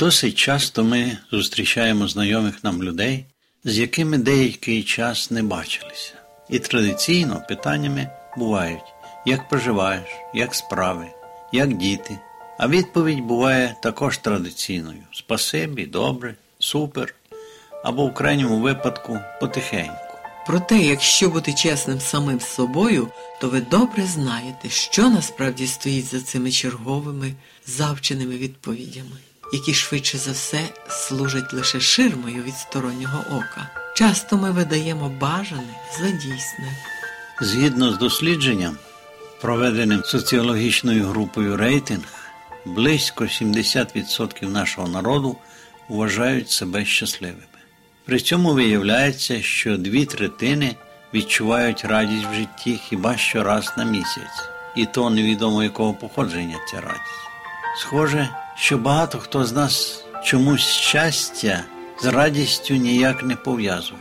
Досить часто ми зустрічаємо знайомих нам людей, з якими деякий час не бачилися. І традиційно питаннями бувають, як поживаєш, як справи, як діти. А відповідь буває також традиційною: спасибі, добре, супер, або в крайньому випадку потихеньку. Проте, якщо бути чесним самим з собою, то ви добре знаєте, що насправді стоїть за цими черговими завченими відповідями, які швидше за все служать лише ширмою від стороннього ока. Часто ми видаємо бажане за дійсне. Згідно з дослідженням, проведеним соціологічною групою рейтинг, близько 70% нашого народу вважають себе щасливими. При цьому виявляється, що дві третини відчувають радість в житті хіба що раз на місяць, і то невідомо якого походження ця радість. Схоже, що багато хто з нас чомусь щастя з радістю ніяк не пов'язують.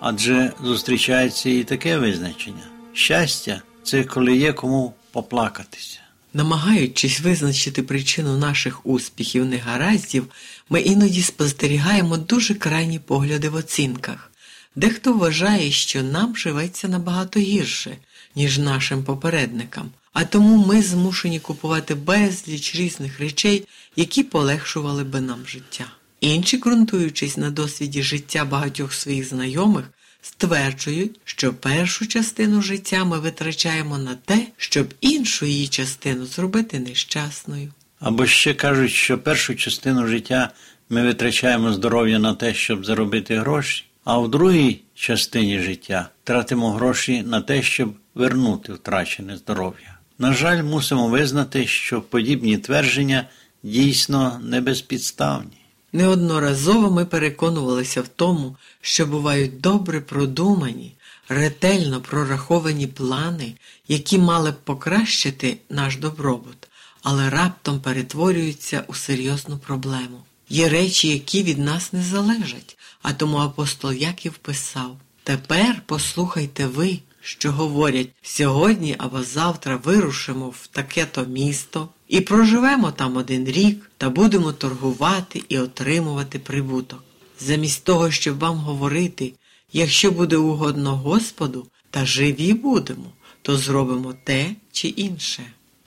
Адже зустрічається і таке визначення: щастя це коли є кому поплакатися. Намагаючись визначити причину наших успіхів негараздів, ми іноді спостерігаємо дуже крайні погляди в оцінках. Дехто вважає, що нам живеться набагато гірше, ніж нашим попередникам, а тому ми змушені купувати безліч різних речей, які полегшували би нам життя. Інші, ґрунтуючись на досвіді життя багатьох своїх знайомих, стверджують, що першу частину життя ми витрачаємо на те, щоб іншу її частину зробити нещасною. Або ще кажуть, що першу частину життя ми витрачаємо здоров'я на те, щоб заробити гроші, а в другій частині життя тратимо гроші на те, щоб вернути втрачене здоров'я. На жаль, мусимо визнати, що подібні твердження дійсно не безпідставні. Неодноразово ми переконувалися в тому, що бувають добре продумані, ретельно прораховані плани, які мали б покращити наш добробут, але раптом перетворюються у серйозну проблему. Є речі, які від нас не залежать, а тому апостол Яків писав: Тепер послухайте ви, що говорять сьогодні або завтра вирушимо в таке-то місто і проживемо там один рік та будемо торгувати і отримувати прибуток. Замість того, щоб вам говорити, якщо буде угодно Господу, та живі будемо, то зробимо те чи інше.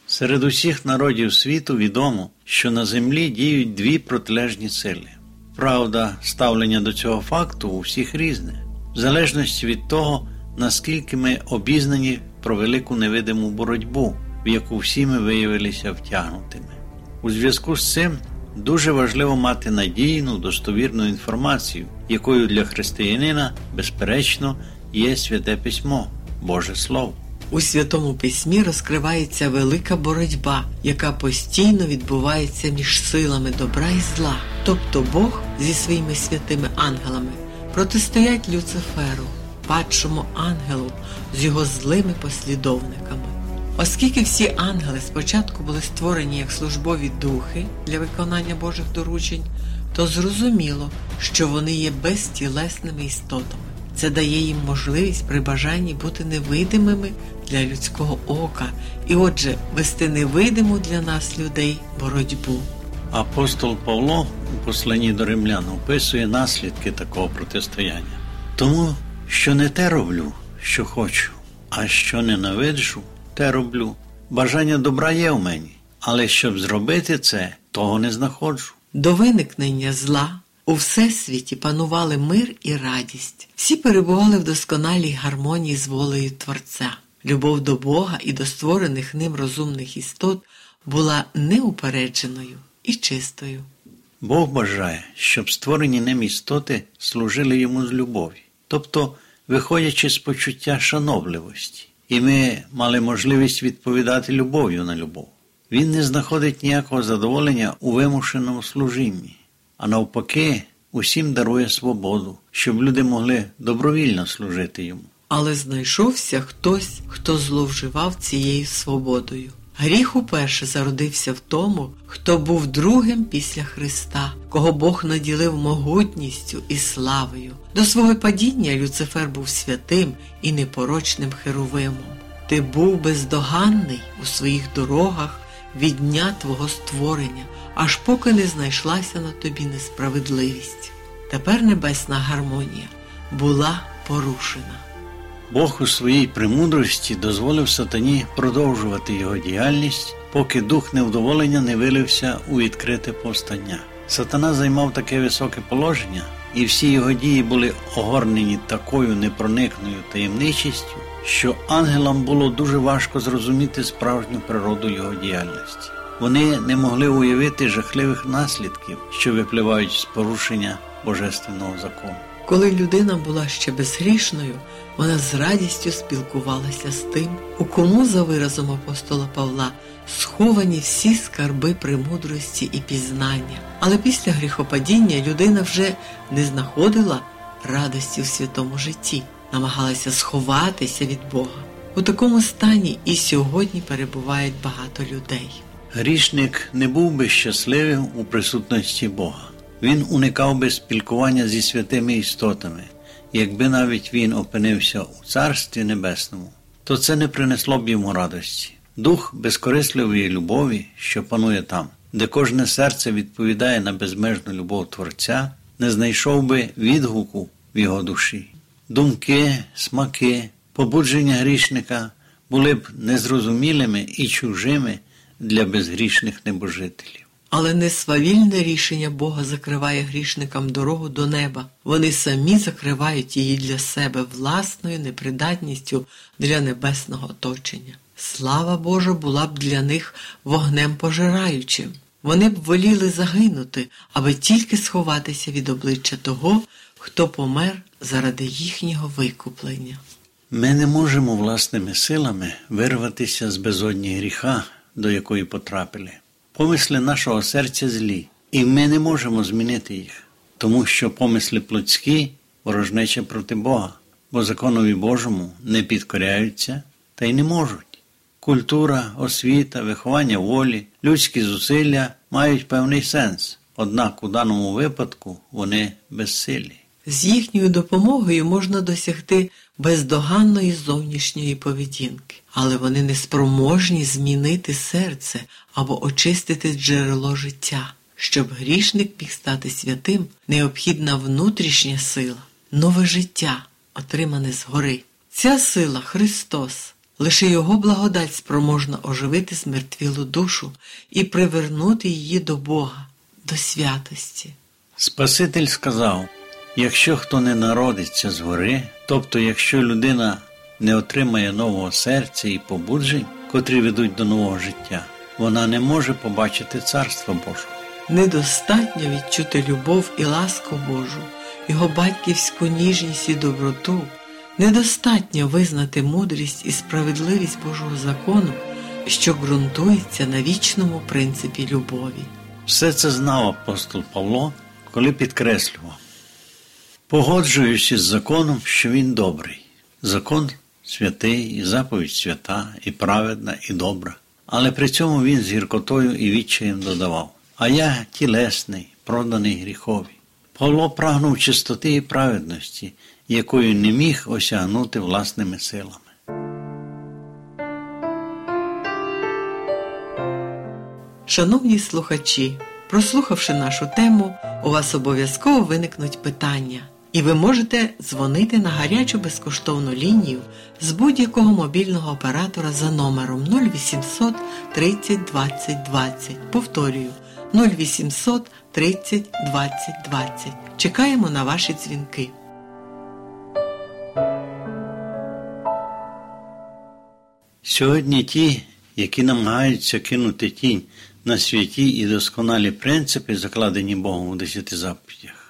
Серед усіх народів світу відомо, що на землі діють дві протилежні сили. Правда, ставлення до цього факту у всіх різне, в залежності від того, наскільки ми обізнані про велику невидиму боротьбу, в яку всі ми виявилися втягнутими. У зв'язку з цим дуже важливо мати надійну, достовірну інформацію, якою для християнина, безперечно, є святе письмо, Боже Слово. У Святому Письмі розкривається велика боротьба, яка постійно відбувається між силами добра і зла. Тобто Бог зі своїми святими ангелами протистоять Люциферу, падшому ангелу з його злими послідовниками. Оскільки всі ангели спочатку були створені як службові духи для виконання Божих доручень, то зрозуміло, що вони є безтілесними істотами. Це дає їм можливість при бажанні бути невидимими для людського ока і, отже, вести невидиму для нас людей боротьбу. Апостол Павло у посланні до римлян описує наслідки такого протистояння. Тому, що не те роблю, що хочу, а що ненавиджу, те роблю. Бажання добра є в мені, але щоб зробити це, того не знаходжу. До виникнення зла у всесвіті панували мир і радість. Всі перебували в досконалій гармонії з волею Творця. Любов до Бога і до створених ним розумних істот була неупередженою і чистою. Бог бажає, щоб створені ним істоти служили йому з любові, тобто виходячи з почуття шановливості, і ми мали можливість відповідати любов'ю на любов. Він не знаходить ніякого задоволення у вимушеному служінні, а навпаки, усім дарує свободу, щоб люди могли добровільно служити йому. Але знайшовся хтось, хто зловживав цією свободою. Гріх уперше зародився в тому, хто був другим після Христа, кого Бог наділив могутністю і славою. До свого падіння Люцифер був святим і непорочним херовимом. Ти був бездоганний у своїх дорогах від дня твого створення, аж поки не знайшлася на тобі несправедливість. Тепер небесна гармонія була порушена. Бог у своїй премудрості дозволив сатані продовжувати його діяльність, поки дух невдоволення не вилився у відкрите повстання. Сатана займав таке високе положення, і всі його дії були огорнені такою непроникною таємничістю, що ангелам було дуже важко зрозуміти справжню природу його діяльності. Вони не могли уявити жахливих наслідків, що випливають з порушення божественного закону. Коли людина була ще безгрішною, вона з радістю спілкувалася з тим, у кому, за виразом апостола Павла, сховані всі скарби премудрості і пізнання. Але після гріхопадіння людина вже не знаходила радості в святому житті, намагалася сховатися від Бога. У такому стані і сьогодні перебувають багато людей. Грішник не був би щасливим у присутності Бога. Він уникав би спілкування зі святими істотами, якби навіть він опинився у Царстві Небесному, то це не принесло б йому радості. Дух безкорисливої любові, що панує там, де кожне серце відповідає на безмежну любов Творця, не знайшов би відгуку в його душі. Думки, смаки, побудження грішника були б незрозумілими і чужими для безгрішних небожителів. Але несвавільне рішення Бога закриває грішникам дорогу до неба. Вони самі закривають її для себе власною непридатністю для небесного оточення. Слава Божа була б для них вогнем пожираючим. Вони б воліли загинути, аби тільки сховатися від обличчя того, хто помер заради їхнього викуплення. Ми не можемо власними силами вирватися з безодні гріха, до якої потрапили. Помисли нашого серця злі, і ми не можемо змінити їх, тому що помисли плотські ворожнеча проти Бога, бо законові Божому не підкоряються та й не можуть. Культура, освіта, виховання волі, людські зусилля мають певний сенс, однак у даному випадку вони безсилі. З їхньою допомогою можна досягти бездоганної зовнішньої поведінки, але вони не спроможні змінити серце або очистити джерело життя. Щоб грішник міг стати святим, необхідна внутрішня сила, нове життя, отримане згори. Ця сила Христос. Лише Його благодать спроможна оживити змертвілу душу і привернути її до Бога, до святості. Спаситель сказав. Якщо хто не народиться згори, тобто якщо людина не отримає нового серця і побуджень, котрі ведуть до нового життя, вона не може побачити Царство Божого. Недостатньо відчути любов і ласку Божу, його батьківську ніжність і доброту, недостатньо визнати мудрість і справедливість Божого закону, що ґрунтується на вічному принципі любові. Все це знав апостол Павло, коли підкреслював. Погоджуюсь із законом, що він добрий. Закон святий, і заповідь свята, і праведна, і добра. Але при цьому він з гіркотою і відчаєм додавав: А я тілесний, проданий гріхові. Павло прагнув чистоти і праведності, якою не міг осягнути власними силами. Шановні слухачі, прослухавши нашу тему, у вас обов'язково виникнуть питання і ви можете дзвонити на гарячу безкоштовну лінію з будь-якого мобільного оператора за номером 0800 30 20 20. Повторюю 0800 30 20 20. Чекаємо на ваші дзвінки. Сьогодні ті, які намагаються кинути тінь на святі і досконалі принципи, закладені Богом у десяти заповідях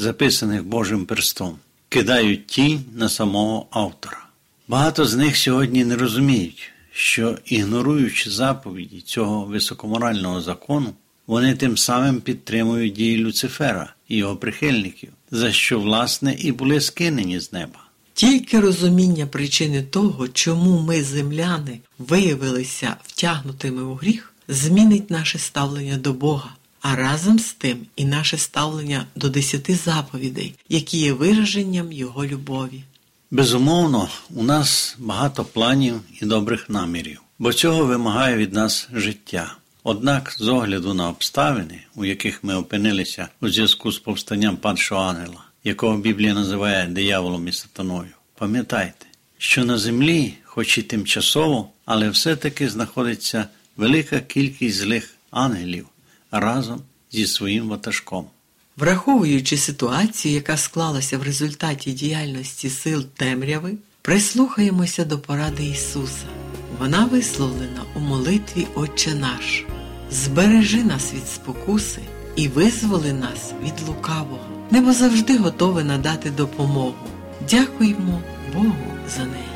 записаних Божим перстом, кидають тінь на самого автора. Багато з них сьогодні не розуміють, що, ігноруючи заповіді цього високоморального закону, вони тим самим підтримують дії Люцифера і його прихильників, за що, власне, і були скинені з неба. Тільки розуміння причини того, чому ми, земляни, виявилися втягнутими у гріх, змінить наше ставлення до Бога, а разом з тим і наше ставлення до десяти заповідей, які є вираженням Його любові. Безумовно, у нас багато планів і добрих намірів, бо цього вимагає від нас життя. Однак, з огляду на обставини, у яких ми опинилися у зв'язку з повстанням падшого ангела, якого Біблія називає дияволом і сатаною, пам'ятайте, що на землі, хоч і тимчасово, але все-таки знаходиться велика кількість злих ангелів разом зі своїм ватажком. Враховуючи ситуацію, яка склалася в результаті діяльності сил темряви, прислухаємося до поради Ісуса. Вона висловлена у молитві Отче наш. Збережи нас від спокуси і визволи нас від лукавого. Небо завжди готове надати допомогу. Дякуємо Богу за неї.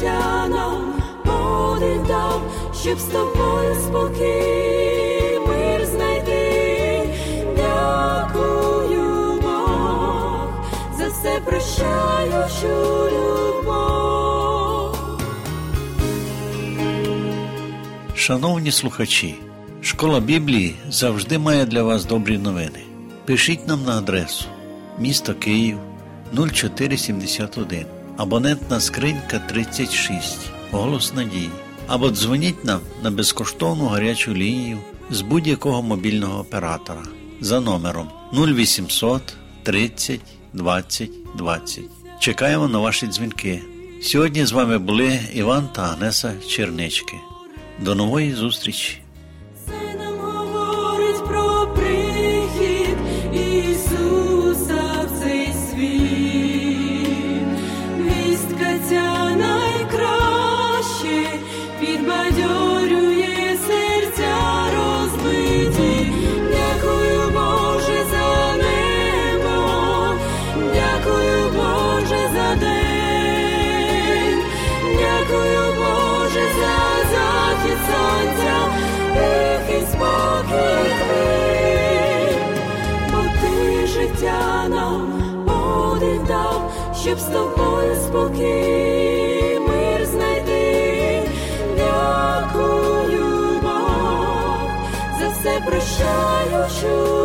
Життя нам один дав, щоб з тобою спокій мир знайти. Дякую, Бог, за все прощаючу любов. Шановні слухачі, школа Біблії завжди має для вас добрі новини. Пишіть нам на адресу місто Київ 0471, абонентна скринька 36, голос надії. Або дзвоніть нам на безкоштовну гарячу лінію з будь-якого мобільного оператора за номером 0800 30 20 20. Чекаємо на ваші дзвінки. Сьогодні з вами були Іван та Агнеса Чернички. До нової зустрічі! Спокій мир знайди, Дякую, Бог, за все прощаючу.